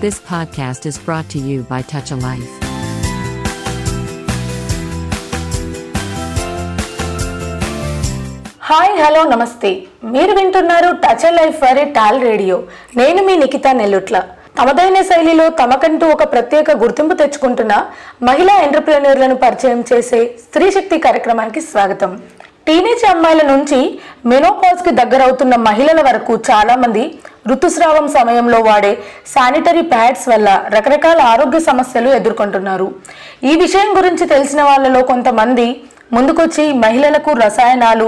This podcast is brought to you by Touch a Life. Hi hello namaste మీరు వింటున్నారు touch life వారి tall radio నేను మీ నిఖిత నెల్లుట్ల తమదైన శైలిలో తమకంటూ ఒక ప్రత్యేక గుర్తింపు తెచ్చుకుంటున్న మహిళా ఎంటర్ప్రెన్యూర్లను పరిచయం చేసే స్త్రీ శక్తి కార్యక్రమానికి స్వాగతం. టీనేజ్ అమ్మాయిల నుంచి మెనోపాజ్కి దగ్గరవుతున్న మహిళల వరకు చాలామంది ఋతుస్రావం సమయంలో వాడే శానిటరీ ప్యాడ్స్ వల్ల రకరకాల ఆరోగ్య సమస్యలు ఎదుర్కొంటున్నారు. ఈ విషయం గురించి తెలిసిన వాళ్ళలో కొంతమంది ముందుకొచ్చి మహిళలకు రసాయనాలు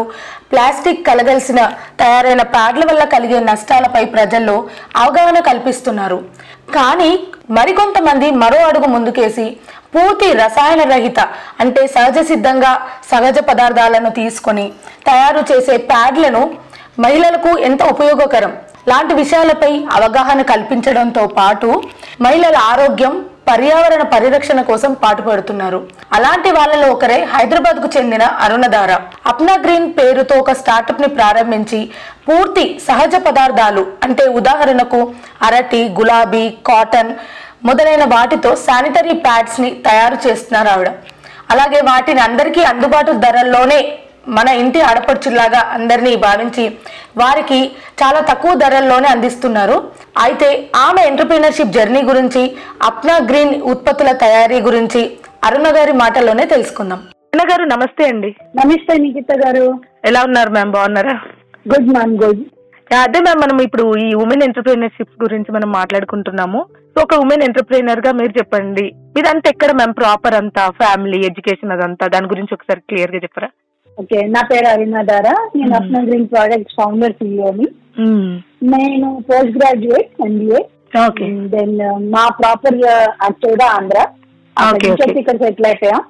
ప్లాస్టిక్ కలగలిసిన తయారైన ప్యాడ్ల వల్ల కలిగే నష్టాలపై ప్రజల్లో అవగాహన కల్పిస్తున్నారు. కానీ మరికొంతమంది మరో అడుగు ముందుకేసి పూర్తి రసాయన రహిత అంటే సహజ సిద్ధంగా సహజ పదార్థాలను తీసుకొని తయారు చేసే ప్యాడ్లను మహిళలకు ఎంత ఉపయోగకరం? లాంటి విషయాలపై అవగాహన కల్పించడంతో పాటు మహిళల ఆరోగ్యం పర్యావరణ పరిరక్షణ కోసం పాటుపడుతున్నారు. అలాంటి వాళ్ళలో ఒకరే హైదరాబాద్కు చెందిన అరుణధార. అప్నా గ్రీన్ పేరుతో ఒక స్టార్టప్ని ప్రారంభించి పూర్తి సహజ పదార్థాలు అంటే ఉదాహరణకు అరటి గులాబీ కాటన్ మొదలైన వాటితో శానిటరీ ప్యాడ్స్ని తయారు చేస్తున్నారు ఆవిడ. అలాగే వాటిని అందరికీ అందుబాటు ధరల్లోనే మన ఇంటి ఆడపడుచులాగా అందరినీ భావించి వారికి చాలా తక్కువ ధరల్లోనే అందిస్తున్నారు. అయితే ఆమె ఎంటర్ప్రీనర్షిప్ జర్నీ గురించి అప్నా గ్రీన్ ఉత్పత్తుల తయారీ గురించి అరుణ గారి మాటల్లోనే తెలుసుకుందాం. అరుణ గారు నమస్తే అండి. నమస్తే నిఖిత గారు. ఎలా ఉన్నారు మ్యామ్? బాగున్నారా? Good ma'am good. అదే మ్యామ్ మనం ఇప్పుడు ఈ ఉమెన్ ఎంటర్ప్రీనర్షిప్ గురించి మనం మాట్లాడుకుంటున్నాము. సో ఒక ఉమెన్ ఎంటర్ప్రీనర్గా మీరు చెప్పండి. మీదంతా ఎక్కడ మ్యామ్ ప్రాపర్ అంతా? ఫ్యామిలీ ఎడ్యుకేషన్ అదంతా? దాని గురించి ఒకసారి క్లియర్గా చెప్పరా? ఓకే నా పేరు అరుణాధార నేను అప్నా గ్రీన్ ప్రాజెక్ట్ ఫౌండర్ సిఇఓని నేను post graduate MBA okay then మా ప్రాపర్ ఆంధ్ర. Okay, okay. చెప్పి ఇక్కడ సెటిల్ అయిపోయాం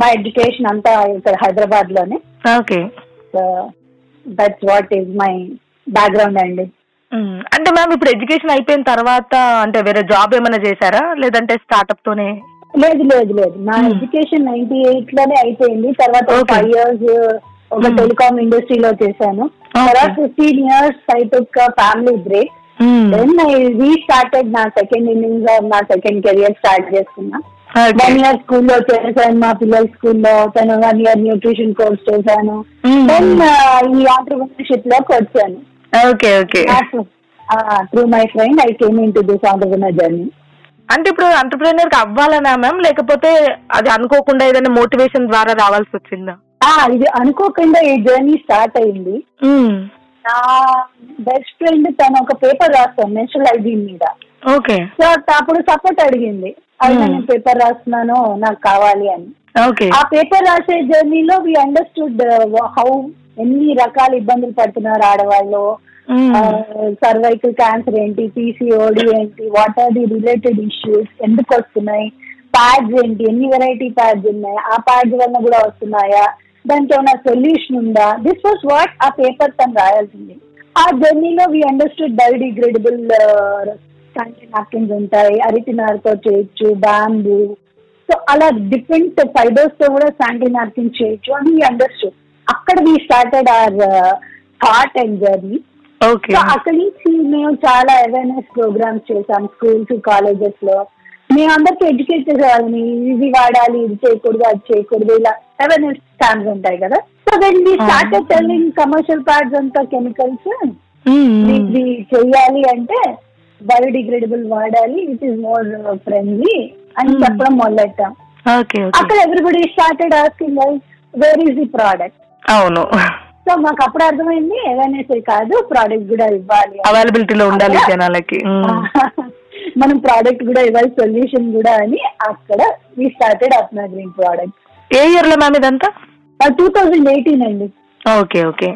మా ఎడ్యుకేషన్ అంతా ఇక్కడ హైదరాబాద్లోనే okay that's what is my background అండి. అంటే మ్యామ్ ఇప్పుడు ఎడ్యుకేషన్ అయిపోయిన తర్వాత అంటే వేరే జాబ్ ఏమైనా చేశారా? లేదంటే స్టార్ట్అప్ తోనే? లేదు లేదు లేదు. నా. ఎడ్యుకేషన్ నైన్టీ ఎయిట్లోనే అయిపోయింది. తర్వాత. ఫైవ్ ఇయర్స్ ఒక Hmm. టెలికామ్ ఇండస్ట్రీలో చేశాను. తర్వాత fifteen years I took family break then I restarted నా సెకండ్ ఇన్నింగ్స్ నా సెకండ్ కెరియర్ స్టార్ట్ చేసుకున్నా. వన్ ఇయర్ స్కూల్లో చేశాను మా పిల్లల స్కూల్లో. తను వన్ ఇయర్ న్యూట్రిషన్ కోర్స్ చేశాను. దెన్ ఈ ఆంటర్ప్రినర్షిప్లోకి వచ్చాను. Okay okay through my friend I came in to this entrepreneur journey అంటే ఇప్పుడు ఎంటర్ప్రీనర్కి అవ్వాలనా మ్యామ్ లేకపోతే అది అనుకోకుండా ఏదైనా మోటివేషన్ ద్వారా రావాల్సి వచ్చిందా? ఇది అనుకోకుండా ఈ జర్నీ స్టార్ట్ అయింది. నా బెస్ట్ ఫ్రెండ్ తను ఒక పేపర్ రాస్తాను నేషనల్ హైజీన్ మీద. ఓకే సో అప్పుడు సపోర్ట్ అడిగింది. అయినా Hmm. నేను పేపర్ రాస్తున్నాను నాకు కావాలి అని. ఓకే ఆ పేపర్ రాసే జర్నీలో వి అండర్స్టూడ్ హౌ ఎన్ని రకాల ఇబ్బందులు పడుతున్నారు ఆడవాళ్ళు? సర్వైకల్ క్యాన్సర్ ఏంటి? పీసీఓడి ఏంటి? What are the related issues? ఎందుకు వస్తున్నాయి? ప్యాడ్స్ ఏంటి? ఎన్ని వెరైటీ ప్యాడ్స్ ఉన్నాయి? ఆ ప్యాడ్స్ వల్ల కూడా వస్తున్నాయా? దానికి ఏమైనా సొల్యూషన్ ఉందా? దిస్ వాస్ వాట్ ఆ పేపర్ తను రాయాల్సింది. ఆ జర్నీలో వి అండర్స్టూడ్ బయోడిగ్రేడబుల్ నాప్కిన్స్ ఉంటాయి. అరటి నారుతో చేయొచ్చు బ్యాంబూ. సో అలా డిఫరెంట్ ఫైబర్స్తో కూడా శానిటరీ నాప్కిన్స్ చేయొచ్చు అని అండర్స్టూడ్ అక్కడ we started our thought and journey so అక్కడి నుంచి మేము చాలా అవేర్నెస్ ప్రోగ్రామ్స్ చేసాం స్కూల్స్ కాలేజెస్లో. మేము అందరికి ఎడ్యుకేట్ చేసేవాళ్ళని ఇది వాడాలి ఇది చేయకూడదు అది చేయకూడదు ఇలా అవేర్నెస్ క్యాంప్స్ ఉంటాయి కదా. So when we started telling commercial pads అంతా కెమికల్స్ ఇది చెయ్యాలి అంటే బయోడిగ్రేడబుల్ వాడాలి ఇట్ ఈస్ మోర్ ఫ్రెండ్లీ అని Hmm. చెప్పడం మొదలెట్టాం. ఓకే అక్కడ everybody started asking where is the product అవును. సో మాకు అప్పుడు అర్థమైంది అవేర్నెస్ కాదు ప్రోడక్ట్ కూడా ఇవ్వాలి. అవైలబిలిటీలో ఉండాలి జనాలకి. మనం ప్రోడక్ట్ కూడా ఇవ్వాలి సొల్యూషన్ కూడా అని అక్కడ we started Apna green product ఏ ఇయర్లో మ్యామ్ ఇదంతా? టూ థౌజండ్ ఎయిటీన్ అండి. ఓకే ఓకే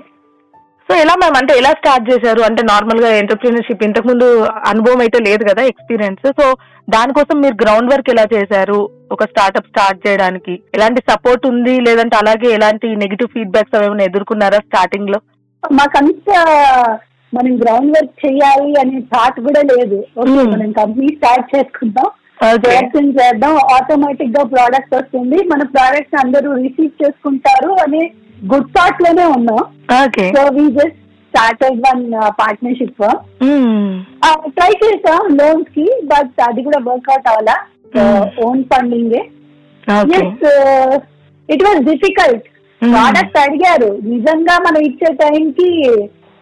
సో ఎలా మ్యామ్? అంటే ఎలా స్టార్ట్ చేశారు? అంటే నార్మల్గా ఎంటర్ప్రీనర్షిప్ ఇంతకు ముందు అనుభవం అయితే లేదు కదా ఎక్స్పీరియన్స్. సో దానికోసం మీరు గ్రౌండ్ వర్క్ ఎలా చేశారు? ఒక స్టార్ట్అప్ స్టార్ట్ చేయడానికి ఎలాంటి సపోర్ట్ ఉంది? లేదంటే అలాగే ఎలాంటి నెగిటివ్ ఫీడ్బ్యాక్స్ ఏమైనా ఎదుర్కొన్నారా స్టార్టింగ్లో మాకంత మనం గ్రౌండ్ వర్క్ చేయాలి అనే థాట్ కూడా లేదు. Okay Hmm. మనం కంపెనీ స్టార్ట్ చేసుకుందాం. ప్రయత్నం చేద్దాం. ఆటోమేటిక్గా ప్రోడక్ట్ వస్తుంది. మన ప్రోడక్ట్ అందరూ రిసీవ్ చేసుకుంటారు అనే గుడ్ థాట్లోనే ఉన్నాం. Okay. So we just started one partnership. Try చేసాం లోన్స్కి బట్ అది కూడా వర్క్అవుట్ అవ్వాలా? Own funding it was difficult. Product అడిగారు. నిజంగా మనం ఇచ్చే టైంకి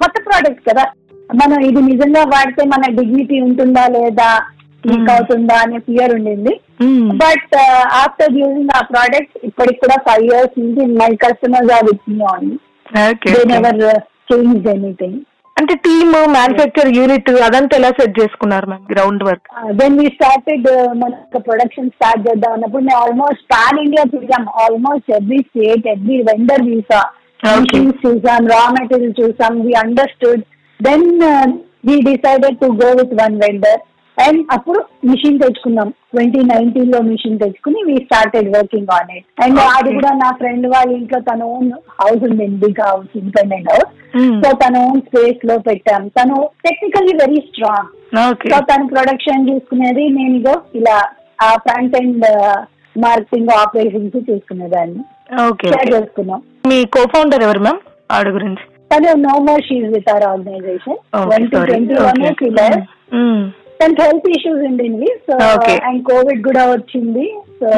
కొత్త ప్రోడక్ట్ కదా. మనం ఇది నిజంగా వాడితే మన డిగ్నిటీ ఉంటుందా లేదా? లీక్ అవుతుందా అనే ఫియర్ ఉండింది. బట్ ఆఫ్టర్ యూజింగ్ ఆ ప్రోడక్ట్ ఇప్పటికి కూడా ఫైవ్ ఇయర్స్ నుంచి my customers are with me on they. Never change anything అంటే టీమ్ మ్యానుఫ్యాక్చర్ యూనిట్ అదంతా ఎలా సెట్ చేసుకున్నారు ma'am ground work then we started మన ప్రొడక్షన్ స్టార్ట్ చేద్దాం అన్నప్పుడు మేము ఆల్మోస్ట్ పాన్ ఇండియా చూసాం. Almost every state every vendor Okay. Machines చూసాం రా మెటీరియల్ చూసాం we understood then we decided to go with one vendor and అప్పుడు machine తెచ్చుకున్నాం. Twenty నైన్టీన్లో మిషన్ తెచ్చుకుని we started working on it and. అది కూడా నా ఫ్రెండ్ వాళ్ళ ఇంట్లో తన ఓన్ హౌస్ ఉంది big house independent house so తన ఓన్ స్పేస్లో పెట్టాం. తను టెక్నికల్లీ వెరీ స్ట్రాంగ్ సో తను ప్రొడక్షన్ చూసుకునేది నేను ఇగో ఇలా ఆ ఫ్రంట్ ఎండ్ మార్కెటింగ్ ఆపరేషన్స్ చూసుకునేదాన్ని. చేసుకున్నాం. మీ కో ఫౌండర్ ఎవరు మ్యామ్ ఆవిడ గురించి. తను no more she's with our organization twenty twenty one. తనకి హెల్త్ ఇష్యూస్ ఉండింది సో. అండ్ కోవిడ్ కూడా వచ్చింది so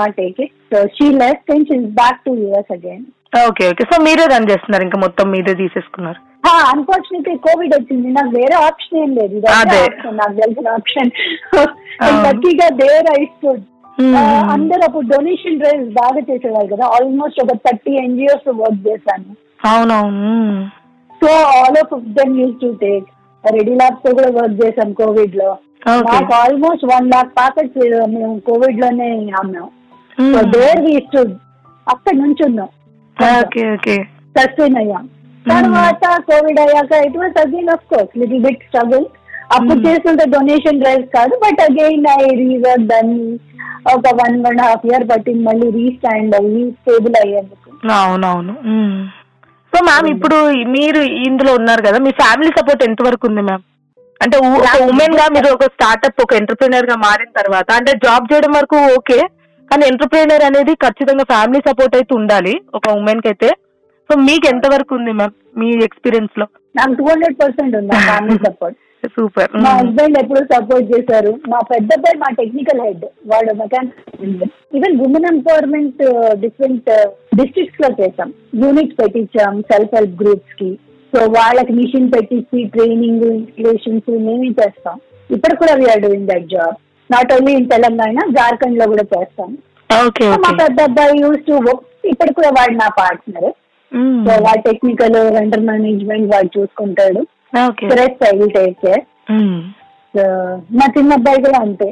not take it so she left and she's back to US again okay okay so మీరే run చేస్తున్నారు ఇంకా మొత్తం మీరే తీసేసుకున్నారు? అన్ఫార్చునేట్లీ కోవిడ్ వచ్చింది. నాకు వేరే ఆప్షన్ ఏం లేదు. నాకు తెలిసిన ఆప్షన్. లక్కీగా దేర్ స్టూడ్ Hmm. అందరూ అప్పుడు డొనేషన్ డ్రైవ్స్ బాగా చేసేవారు కదా. ఆల్మోస్ట్ ఒక థర్టీ ఎన్జిఓస్ వర్క్ చేశాను. అవునవును. So all of them use to take ready ల్యాబ్స్తో కూడా వర్క్ చేశాం కోవిడ్లో మాకు ఆల్మోస్ట్ వన్ లాక్ ప్యాకెట్స్ మేము కోవిడ్లోనే అమ్మాం. Hmm. So there we stood అక్కడ నుంచి ఉన్నాం సస్టైన్ అయ్యాం. తర్వాత కోవిడ్ అయ్యాక it was again of course little bit struggle అప్పుడు. చేస్తుంటే డొనేషన్ డ్రైవ్స్ కాదు బట్ అగైన్ ఐ రీవర్క్ దాన్ని ఒక వన్ వన్ హాఫ్ ఇయర్ పట్టింది మళ్ళీ రీస్టాండ్ అయ్యి స్టేబుల్ అయ్యేందుకు. అవునవును. సో మ్యామ్ ఇప్పుడు మీరు ఇందులో ఉన్నారు కదా మీ ఫ్యామిలీ సపోర్ట్ ఎంత వరకు ఉంది మ్యామ్? అంటే ఉమెన్గా మీరు ఒక స్టార్ట్అప్ ఒక ఎంటర్ప్రీనర్గా మారిన తర్వాత అంటే జాబ్ చేయడం వరకు ఓకే కానీ ఎంటర్ప్రీనర్ అనేది ఖచ్చితంగా ఫ్యామిలీ సపోర్ట్ అయితే ఉండాలి ఒక ఉమెన్కి అయితే. సో మీకు ఎంత వరకు ఉంది మ్యామ్ మీ ఎక్స్పీరియన్స్లో? నాకు టూ హండ్రెడ్ పర్సెంట్ ఉంది ఫ్యామిలీ సపోర్ట్ సూపర్ మా హస్బెండ్ ఎప్పుడు సపోర్ట్ చేశారు. మా పెద్ద అబ్బాయి మా టెక్నికల్ హెడ్ వాడు mechanic even women empowerment different డిస్ట్రిక్ట్స్లో చేసాం యూనిట్స్ పెట్టించాం సెల్ఫ్ హెల్ప్ గ్రూప్స్కి. సో వాళ్ళకి మిషన్ పెట్టించి ట్రైనింగ్ ఇన్స్టిలేషన్స్ మేమే చేస్తాం. ఇప్పుడు కూడా we are doing that job not only in Telangana జార్ఖండ్లో కూడా చేస్తాం. మా పెద్ద అబ్బాయి యూస్ టు ఇప్పుడు కూడా వాడు నా పార్ట్నర్ సో వాడు టెక్నికల్ వెంటర్ మేనేజ్మెంట్ వాడు చూసుకుంటాడు. I will take care so మా చిన్న అబ్బాయి కూడా అంతే.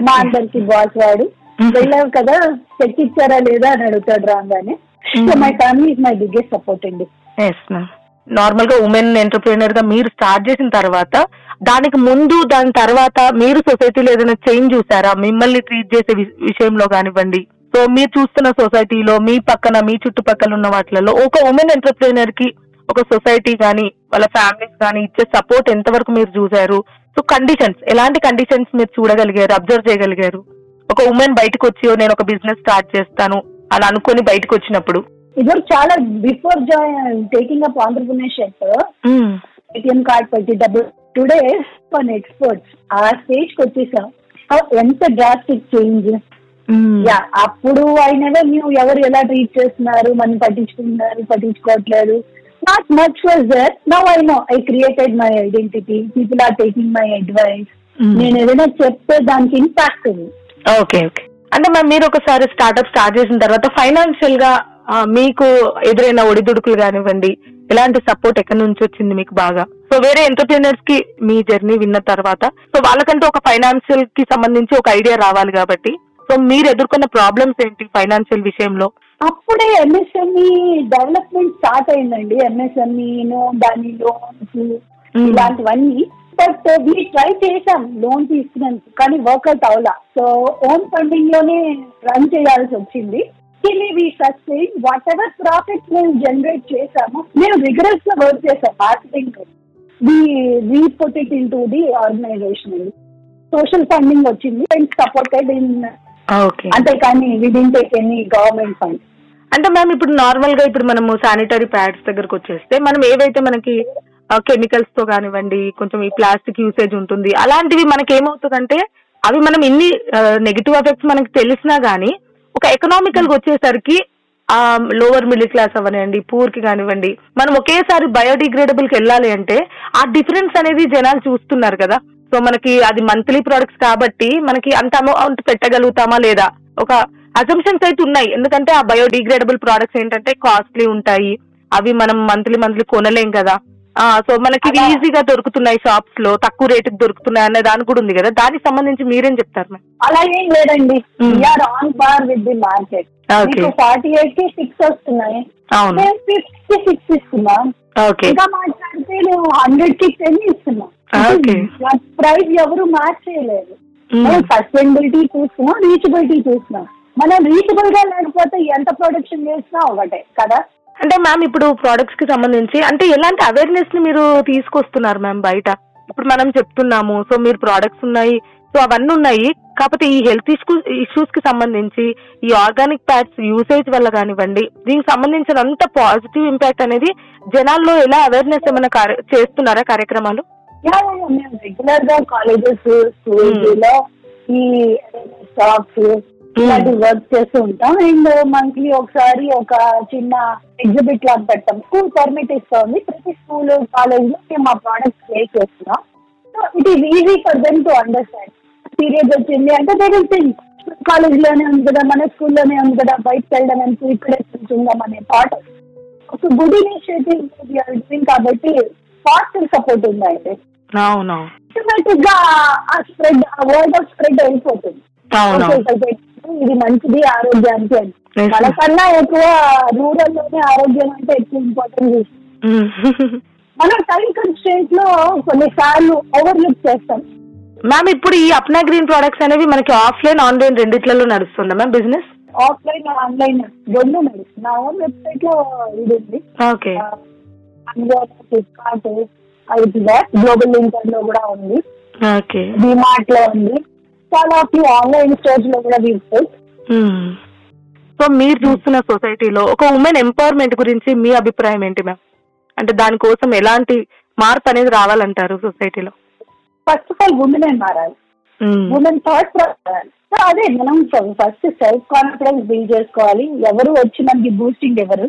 మా అందరికి బాస్ వాడు. Mhm. వెళ్ళావు కదా చెక్ ఇచ్చారా లేదా అని అడుగుతాడు రాగానే so. My family is my biggest support అండి. నార్మల్గా ఉమెన్ ఎంటర్ప్రీనర్గా మీరు స్టార్ట్ చేసిన తర్వాత దానికి ముందు దాని తర్వాత మీరు సొసైటీలో ఏదైనా చేంజ్ చూసారా? మిమ్మల్ని ట్రీట్ చేసే విషయంలో కానివ్వండి. సో మీరు చూస్తున్న సొసైటీలో మీ పక్కన మీ చుట్టుపక్కల ఉన్న వాటిలలో ఒక ఉమెన్ ఎంటర్ప్రీనర్కి ఒక సొసైటీ గానీ వాళ్ళ ఫ్యామిలీస్ గానీ ఇచ్చే సపోర్ట్ ఎంతవరకు మీరు చూసారు? సో కండిషన్స్ ఎలాంటి కండిషన్స్ మీరు చూడగలిగారు అబ్జర్వ్ చేయగలిగారు? ఒక ఉమెన్ బయటకు వచ్చి "ఓ, నేను ఒక బిజినెస్ స్టార్ట్ చేస్తాను అని అనుకొని బయటకు వచ్చినప్పుడు ఇది చాలా బిఫోర్ జాయిన్ టేకింగ్ అప్ ఆంధ్రప్రనర్షిప్ మ్మ్. ఏటీఎం కార్డ్ పెట్టి డబ్బులు టుడే ఫర్ ఎక్స్పర్ట్స్ ఆ స్టేజ్కి వచ్చేసాం. ఎంత డ్రాస్టిక్ చేంజ్. యా అప్పుడు నెవర్ న్యూ ఎవరు ఎలా ట్రీట్ చేస్తున్నారు మనం పట్టించుకుంటున్నారు పట్టించుకోవట్లేదు. Not much was there now I know I created my identity people are taking my advice hmm. నేను ఏదైనా చెప్తే దానికి ఇంపాక్ట్ ఉంది. ఓకే ఓకే అంటే మరి మీరు ఒకసారి స్టార్ట్అప్ స్టార్ట్ చేసిన తర్వాత ఫైనాన్షియల్గా మీకు ఎదురైన ఒడిదుడుకులు కానివ్వండి ఎలాంటి సపోర్ట్ ఎక్కడి నుంచి వచ్చింది మీకు బాగా? సో వేరే ఎంటర్ప్రీనర్స్కి మీ జర్నీ విన్న తర్వాత సో వాళ్ళకంటూ ఒక ఫైనాన్షియల్కి సంబంధించి ఒక ఐడియా రావాలి కాబట్టి సో మీరు ఎదుర్కొన్న ప్రాబ్లమ్స్ ఏంటి ఫైనాన్షియల్ విషయంలో? అప్పుడే ఎంఎస్ఎంఈ డెవలప్మెంట్ స్టార్ట్ అయిందండి. ఎంఎస్ఎంఈ దాని లోన్స్. ఇలాంటివన్నీ. బట్ వీ ట్రై చేసాం లోన్ తీసుకున్నందుకు కానీ వర్కౌట్ అవలా. సో ఓన్ ఫండింగ్లోనే రన్ చేయాల్సి వచ్చింది. వాట్ ఎవర్ ప్రాఫిట్ మేము జనరేట్ చేసాము మేము రిగరస్గా వర్క్ చేసాం marketing it in to the organization social funding వచ్చింది. అండ్ సపోర్టెడ్ ఇన్ ఓకే అంతేకాని we didn't take any government fund అంటే మ్యామ్ ఇప్పుడు నార్మల్గా ఇప్పుడు మనము శానిటరీ ప్యాడ్స్ దగ్గరకు వచ్చేస్తే మనం ఏవైతే మనకి కెమికల్స్తో కానివ్వండి కొంచెం ఈ ప్లాస్టిక్ యూసేజ్ ఉంటుంది అలాంటివి మనకి ఏమవుతుందంటే అవి మనం ఇన్ని నెగిటివ్ ఎఫెక్ట్స్ మనకి తెలిసినా గానీ ఒక ఎకనామికల్గా వచ్చేసరికి ఆ లోవర్ మిడిల్ క్లాస్ అవనివ్వండి పూర్కి కానివ్వండి మనం ఒకేసారి బయోడిగ్రేడబుల్కి వెళ్ళాలి అంటే ఆ డిఫరెన్స్ అనేది జనాలు చూస్తున్నారు కదా. సో మనకి అది మంత్లీ ప్రొడక్ట్స్ కాబట్టి మనకి అంత అమౌంట్ పెట్టగలుగుతామా లేదా? ఒక అజంప్షన్స్ అయితే ఉన్నాయి. ఎందుకంటే ఆ బయోడిగ్రేడబుల్ ప్రొడక్ట్స్ ఏంటంటే కాస్ట్లీ ఉంటాయి. అవి మనం మంత్లీ మంత్లీ కొనలేం కదా. సో మనకి ఇవి ఈజీగా దొరుకుతున్నాయి షాప్స్లో తక్కువ రేటుకి దొరుకుతున్నాయి అనే దాని కూడా ఉంది కదా. దానికి సంబంధించి మీరేం చెప్తారు మ్యామ్? అలా ఏం లేదండి. On bar with the market forty ఎయిట్కి సిక్స్ వస్తున్నాయి. ఫిఫ్టీ సిక్స్ ఇస్తున్నాం. ఇంకా మాట్లాడితే నేను హండ్రెడ్కి టెన్ ఇస్తున్నాం. ప్రైస్ ఎవరు మార్చేయలేదు. Hmm. మనం సస్టైనబిలిటీ చూస్తున్నాం రీచబిలిటీ చూస్తున్నాం. మనం రీచబుల్గా లేకపోతే ఎంత ప్రొడక్షన్ చేసినా ఒకటే కదా? అంటే మ్యామ్ ఇప్పుడు ప్రోడక్ట్స్కి సంబంధించి అంటే ఎలాంటి అవేర్నెస్ని మీరు తీసుకొస్తున్నారు మ్యామ్ బయట? ఇప్పుడు మనం చెప్తున్నాము సో మీరు ప్రోడక్ట్స్ ఉన్నాయి సో అవన్నీ ఉన్నాయి కాకపోతే ఈ హెల్త్ ఇష్యూస్కి సంబంధించి ఈ ఆర్గానిక్ ప్యాడ్స్ యూసేజ్ వల్ల కానివ్వండి దీనికి సంబంధించిన అంత పాజిటివ్ ఇంపాక్ట్ అనేది జనాల్లో ఎలా అవేర్నెస్ ఏమైనా చేస్తున్నారా కార్యక్రమాలు? మేము రెగ్యులర్గా కాలేజెస్ స్కూల్స్లో ఈ స్టాక్స్ ఇలాంటి వర్క్ చేస్తూ ఉంటాం. అండ్ మంత్లీ ఒకసారి ఒక చిన్న ఎగ్జిబిట్ లాగా పెడతాం. స్కూల్ పర్మిట్ ఇస్తుంది. ప్రతి స్కూల్ కాలేజ్లో మేము మా ప్రోడక్ట్స్ ప్లే చేస్తున్నాం. So it is easy for them to understand period వచ్చింది. అంటే దే విల్ థింక్ కాలేజ్లోనే ఉంది కదా మన స్కూల్లోనే ఉంది కదా బయటకు వెళ్ళడం ఎందుకు ఇక్కడే కూర్చుందాం అనే థాట్ ఒక గుడ్ ఇనిషియేటివ్ డూయింగ్ కాబట్టి పాజిటివ్ సపోర్ట్ ఉందండి. ఆటోమేటిక్గా ఆ స్ప్రెడ్ ఆ వర్డ్ ఆఫ్ స్ప్రెడ్ okay, ఇది మంచిది ఆరోగ్యానికి అని. మనకన్నా ఎక్కువ రూరల్లోనే ఆరోగ్యం అంటే ఎక్కువ ఇంపార్టెంట్ మనం టైం కన్స్టెంట్లో కొన్నిసార్లు ఓవర్లుక్ చేస్తాం. మ్యామ్ ఇప్పుడు ఈ అప్నా గ్రీన్ ప్రోడక్ట్స్ అనేవి మనకి ఆఫ్లైన్ ఆన్లైన్ రెండిట్లలో నడుస్తుందా మ్యామ్ బిజినెస్ ఆఫ్లైన్ ఆన్లైన్ రెండు నడుస్తుంది నా ఓన్ వెబ్సైట్లో ఇది ఉంది. ఓకే అమెజాన్ ఫ్లిప్కార్ట్ ఇది గ్లోబల్ లింకర్లో కూడా ఉంది. ఓకే డిమార్ట్లో ఉంది. చాలా ఆన్లైన్ స్టోర్స్లో కూడా తీసుకోవచ్చు సో మీరు చూస్తున్న సొసైటీలో ఒక ఉమెన్ ఎంపవర్మెంట్ గురించి మీ అభిప్రాయం ఏంటి మ్యామ్ అంటే దానికోసం ఎలాంటి మార్పు అనేది రావాలంటారు సొసైటీలో ఫస్ట్ ఆఫ్ ఆల్ ఉమెన్ మారాలి ఉమెన్ థాట్ మారాలి సో అదే మనం ఫస్ట్ సెల్ఫ్ కాన్ఫిడెన్స్ బిల్డ్ చేసుకోవాలి. ఎవరు వచ్చి మనకి బూస్టింగ్ ఎవరు?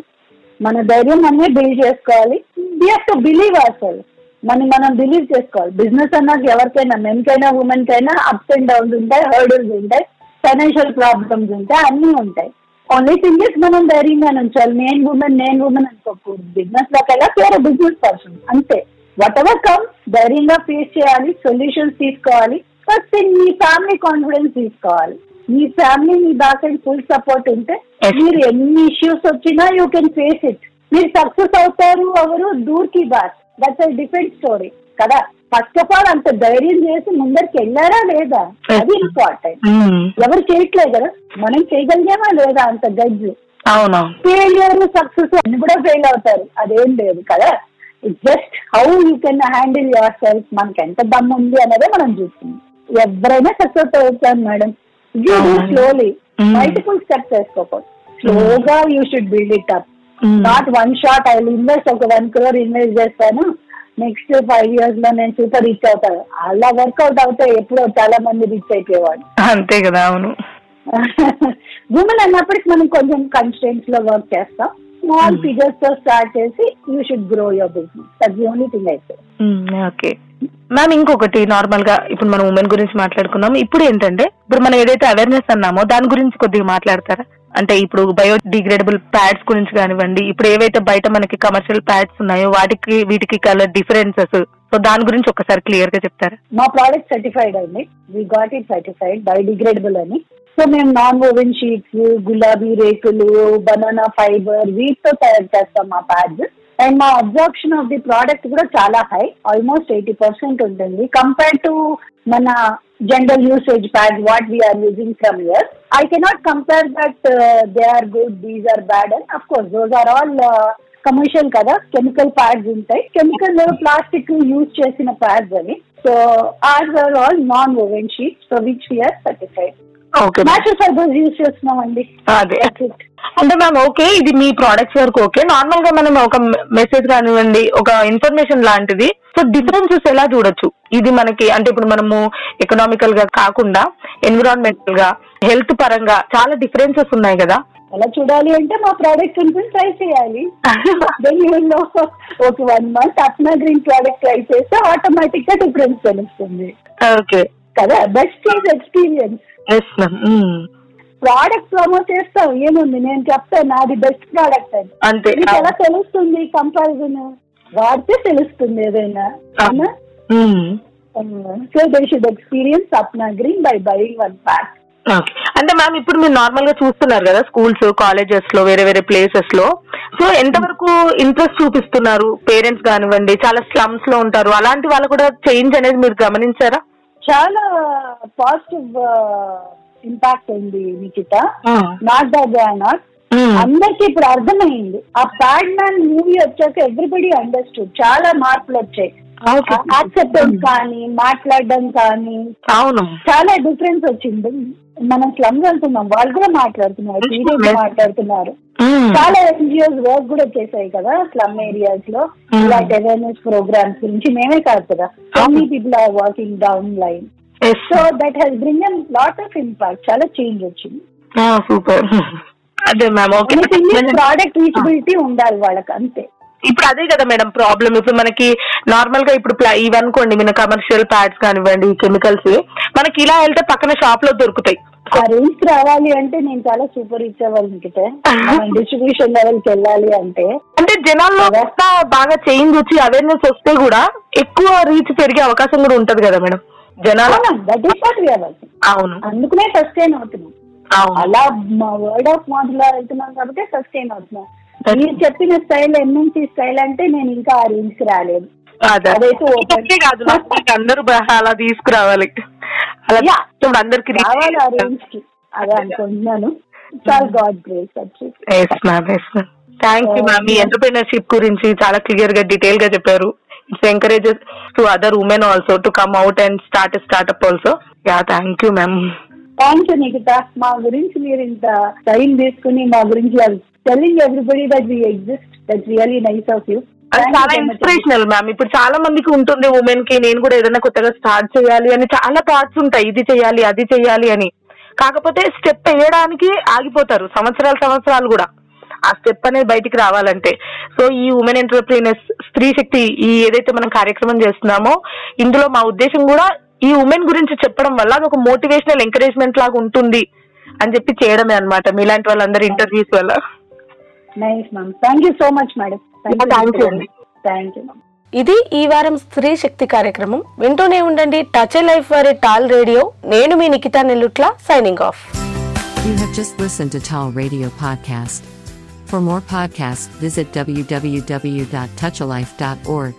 మన ధైర్యం మనమే బిల్డ్ చేసుకోవాలి. We have to believe our self మనం మనం బిలీవ్ చేసుకోవాలి. బిజినెస్ అన్నాక ఎవరికైనా మెన్ కైనా ఉమెన్ కైనా అప్స్ అండ్ డౌన్స్ ఉంటాయి హర్డల్స్ ఉంటాయి ఫైనాన్షియల్ ప్రాబ్లమ్స్ ఉంటాయి అన్నీ ఉంటాయి. ఓన్లీ థింగ్ ఇస్ మనం ధైర్యంగా ఉంచాలి. నేను ఉమెన్ నేను ఉమెన్ అనుకోకూడదు. బిజినెస్లోకి వెళ్ళా పేరు బిజినెస్ పర్సన్ అంతే. వాట్ ఎవర్ కమ్ ధైర్యంగా ఫేస్ చేయాలి సొల్యూషన్స్ తీసుకోవాలి. ఫస్ట్ థింగ్ మీ ఫ్యామిలీ కాన్ఫిడెన్స్ తీసుకోవాలి. మీ ఫ్యామిలీ మీ బ్యాక్ అండ్ ఫుల్ సపోర్ట్ ఉంటే. మీరు ఎన్ని ఇష్యూస్ వచ్చినా యూ కెన్ ఫేస్ ఇట్ మీరు సక్సెస్ అవుతారు ఎవరు? దూర్కి బాత్ దట్స్ ఎ డిఫరెంట్ స్టోరీ కదా? ఫస్ట్ ఆఫ్ ఆల్ అంత ధైర్యం చేసి ముందరికి వెళ్ళారా లేదా? అది ఇంపార్టెంట్ ఎవరు చేయట్లేదు కదా? మనం చేయగలిగామా లేదా అంత అవును. ఫెయిల్యూర్ సక్సెస్ అన్ని కూడా ఫెయిల్ అవుతారు. అదేం లేదు కదా? Just how you can handle your self మనకి ఎంత దమ్ ఉంది అనేదే మనం చూస్తుంది ఎవరైనా సక్సెస్ అవుతారు madam. You. Slowly. Multiple steps వేసుకోకూడదు. స్లోగా you should build it up. Not one shot I invest ఒక వన్ క్రోర్ ఇన్వెస్ట్ చేస్తాను. నెక్స్ట్ ఫైవ్ ఇయర్స్లో నేను సూపర్ రీచ్ అవుతాను. అలా వర్కౌట్ అవుతే ఎప్పుడో చాలా మంది రీచ్ అయిపోయేవాడు అంతే కదా అవును. ఉమెన్ అన్నప్పటికి మనం కొంచెం కన్స్టెంట్స్లో వర్క్ చేస్తాం. స్మాల్ ఫిగర్స్తో స్టార్ట్ చేసి you should grow your business that only thing అయితే ఓకే మ్యామ్ ఇంకొకటి నార్మల్గా ఇప్పుడు మనం ఉమెన్ గురించి మాట్లాడుకున్నాం ఇప్పుడు ఏంటంటే ఇప్పుడు మనం ఏదైతే అవేర్నెస్ అన్నామో దాని గురించి కొద్దిగా మాట్లాడతారా? అంటే ఇప్పుడు బయోడిగ్రేడబుల్ ప్యాడ్స్ గురించి కానివ్వండి ఇప్పుడు ఏవైతే బయట మనకి కమర్షియల్ ప్యాడ్స్ ఉన్నాయో వాటికి వీటికి కలర్ డిఫరెన్సెస్ సో దాని గురించి ఒకసారి క్లియర్గా చెప్తారా? మా ప్రోడక్ట్ సర్టిఫైడ్ అండి. We got it certified biodegradable అని. సో మేము నాన్ ఓవెన్ షీట్స్ గులాబీ రేకులు బనానా ఫైబర్ వీటితో తయారు చేస్తాం మా ప్యాడ్స్. అండ్ మా అబ్జాక్షన్ ఆఫ్ ది ప్రోడక్ట్ కూడా చాలా హై ఆల్మోస్ట్ ఎయిటీ పర్సెంట్ ఉంటుంది. కంపేర్ టు మన general usage pad what we are using from year I cannot compare that they are good these are bad and of course those are all commercial కదా. Chemical pads ఉంటాయి. Chemical plastic use చేసిన pads అని. So are are all non woven sheets for which we are certified okay natural fibres use చేస్తున్నామండి అదే. అంటే ma'am okay ఇది మీ products వరకు ఓకే నార్మల్గా మనం ఒక మెసేజ్ కానివ్వండి ఒక ఇన్ఫర్మేషన్ లాంటిది. సో డిఫరెన్సెస్ ఎలా చూడొచ్చు? ఇది మనకి అంటే ఇప్పుడు మనము ఎకనామికల్గా కాకుండా ఎన్విరాన్మెంటల్గా హెల్త్ పరంగా చాలా డిఫరెన్సెస్ ఉన్నాయి కదా? అలా చూడాలి అంటే మా ప్రోడక్ట్ ఉంటుంది ట్రై చేయాలి. ఒక one month Apna green product try చేస్తే ఆటోమేటిక్గా డిఫరెన్స్ తెలుస్తుంది. ఓకే కదా best experience yes ma'am product promote చేస్తాం ఏముంది? నేను చెప్తాను నాది బెస్ట్ ప్రోడక్ట్ అని అంతే. ఎలా తెలుస్తుంది కంపారిజన్ వాడితే తెలుస్తుంది ఏదైనా. అవునా? So they should experience Apna green by buying one pack అంటే మ్యామ్ ఇప్పుడు మీరు నార్మల్గా చూస్తున్నారు కదా స్కూల్స్ కాలేజెస్లో వేరే వేరే ప్లేసెస్లో. సో ఎంతవరకు ఇంట్రెస్ట్ చూపిస్తున్నారు? పేరెంట్స్ కానివ్వండి చాలా స్లమ్స్లో ఉంటారు. అలాంటి వాళ్ళు కూడా చేంజ్ అనేది మీరు గమనించారా? చాలా పాజిటివ్ ఇంపాక్ట్ ఉంది నిఖిత. నాట్ దట్ నాట్ అందరికి ఇప్పుడు అర్థమైంది. ఆ ప్యాడ్ మ్యాన్ మూవీ వచ్చాక ఎవ్రీబడి అండర్స్టూడ్ చాలా మార్పులు వచ్చాయి. యాక్సెప్టెన్స్ కానీ మాట్లాడడం కానీ అవును. చాలా డిఫరెన్స్ వచ్చింది. మనం స్లమ్ వెళ్తున్నాం. వాళ్ళు కూడా మాట్లాడుతున్నారు. టీడీపీ మాట్లాడుతున్నారు. చాలా ఎన్జిఓస్ వర్క్ కూడా చేశాయి కదా స్లమ్ ఏరియాస్లో. Mm. ఇలాంటి అవేర్నెస్ ప్రోగ్రామ్స్ గురించి మేమే కాదు కదా. Many people are working down line so that he's bring an lot of impact చాలా చేంజ్ వచ్చింది. సూపర్ అదే మ్యామ్ ఓకే ప్రోడక్ట్ రీచబిలిటీ ఉండాలి వాళ్ళకి అంతే. ఇప్పుడు అదే కదా మేడం ప్రాబ్లం ఇప్పుడు మనకి నార్మల్గా ఇప్పుడు ప్లా- ఇవి అనుకోండి మన కమర్షియల్ ప్యాడ్స్ కానివ్వండి కెమికల్స్ మనకి ఇలా వెళ్తే పక్కన షాప్లో దొరుకుతాయి. ఆ రేంజ్ రావాలి అంటే నేను చాలా సూపర్ రీచ్ డిస్ట్రిబ్యూషన్ లెవెల్కి వెళ్ళాలి అంటే. అంటే జనాల్లో బాగా చేంజ్ వచ్చి అవేర్నెస్ వస్తే కూడా ఎక్కువ రీచ్ పెరిగే అవకాశం కూడా ఉంటది కదా మేడం. జనాలు దట్ ఈస్ వాట్ అవ్వాలి అవును. అందుకనే సస్టైన్ అవుతున్నాం. అలా మా వర్డ్ ఆఫ్ మౌత్లో వెళ్తున్నాం కాబట్టి సస్టైన్ అవుతున్నాం. మీరు చెప్పిన స్టైల్ ఎంఎన్సీ స్టైల్ అంటే నేను ఇంకా ఆ రేంజ్కి రాలేదు. అదే. అదైతే కాదు అందరూ అలా తీసుకురావాలి. అలా అందరికి రావాలి ఆ రేంజ్కి అదే అనుకుంటున్నాను. చాలా గాడ్ గ్రేస్ వచ్చి yes ma'am yes ma'am thank you ma'am me entrepreneurship గురించి చాలా క్లియర్గా డీటెయిల్గా చెప్పారు. It's encourages to other women also to come out and start startup also yeah thank you ma'am thank you Nikhitha మా గురించి మీరు ఇంత టైం తీసుకుని మా గురించి telling everybody that we exist that really nice of you చాలా inspirational ma'am ఇప్పుడు చాలా మందికి ఉంటుంది ఉమెన్కి నేను కూడా ఏదైనా కొత్తగా స్టార్ట్ చేయాలి అని చాలా థాట్స్ ఉంటాయి. ఇది చేయాలి అది చేయాలి అని. కాకపోతే స్టెప్ వేయడానికి ఆగిపోతారు సంవత్సరాలు సంవత్సరాలు కూడా. ఆ స్టెప్ అనేది బయటికి రావాలంటే. సో ఈ ఉమెన్ ఎంటర్ప్రీనర్స్ స్త్రీ శక్తి ఈ ఏదైతే మనం కార్యక్రమం చేస్తున్నామో ఇందులో మా ఉద్దేశం కూడా ఈ ఉమెన్ గురించి చెప్పడం వల్ల అది ఒక మోటివేషనల్ ఎంకరేజ్మెంట్ లాగా ఉంటుంది అని చెప్పి చేయడమే అన్నమాట మీలాంటి వాళ్ళందరి ఇంటర్వ్యూస్ వల్ల. Nice ma'am. Thank you so much madam Thank you. అండి. థ్యాంక్ యూ మ్యామ్ ఇది ఈ వారం స్త్రీ శక్తి కార్యక్రమం. వింటూనే ఉండండి. టచ్ లైఫ్ వారి టాల్ రేడియో నేను మీ Nikhitha Nellutla signing off You have just listened to Tall Radio Podcast. For more podcasts, visit www.touchalife.org.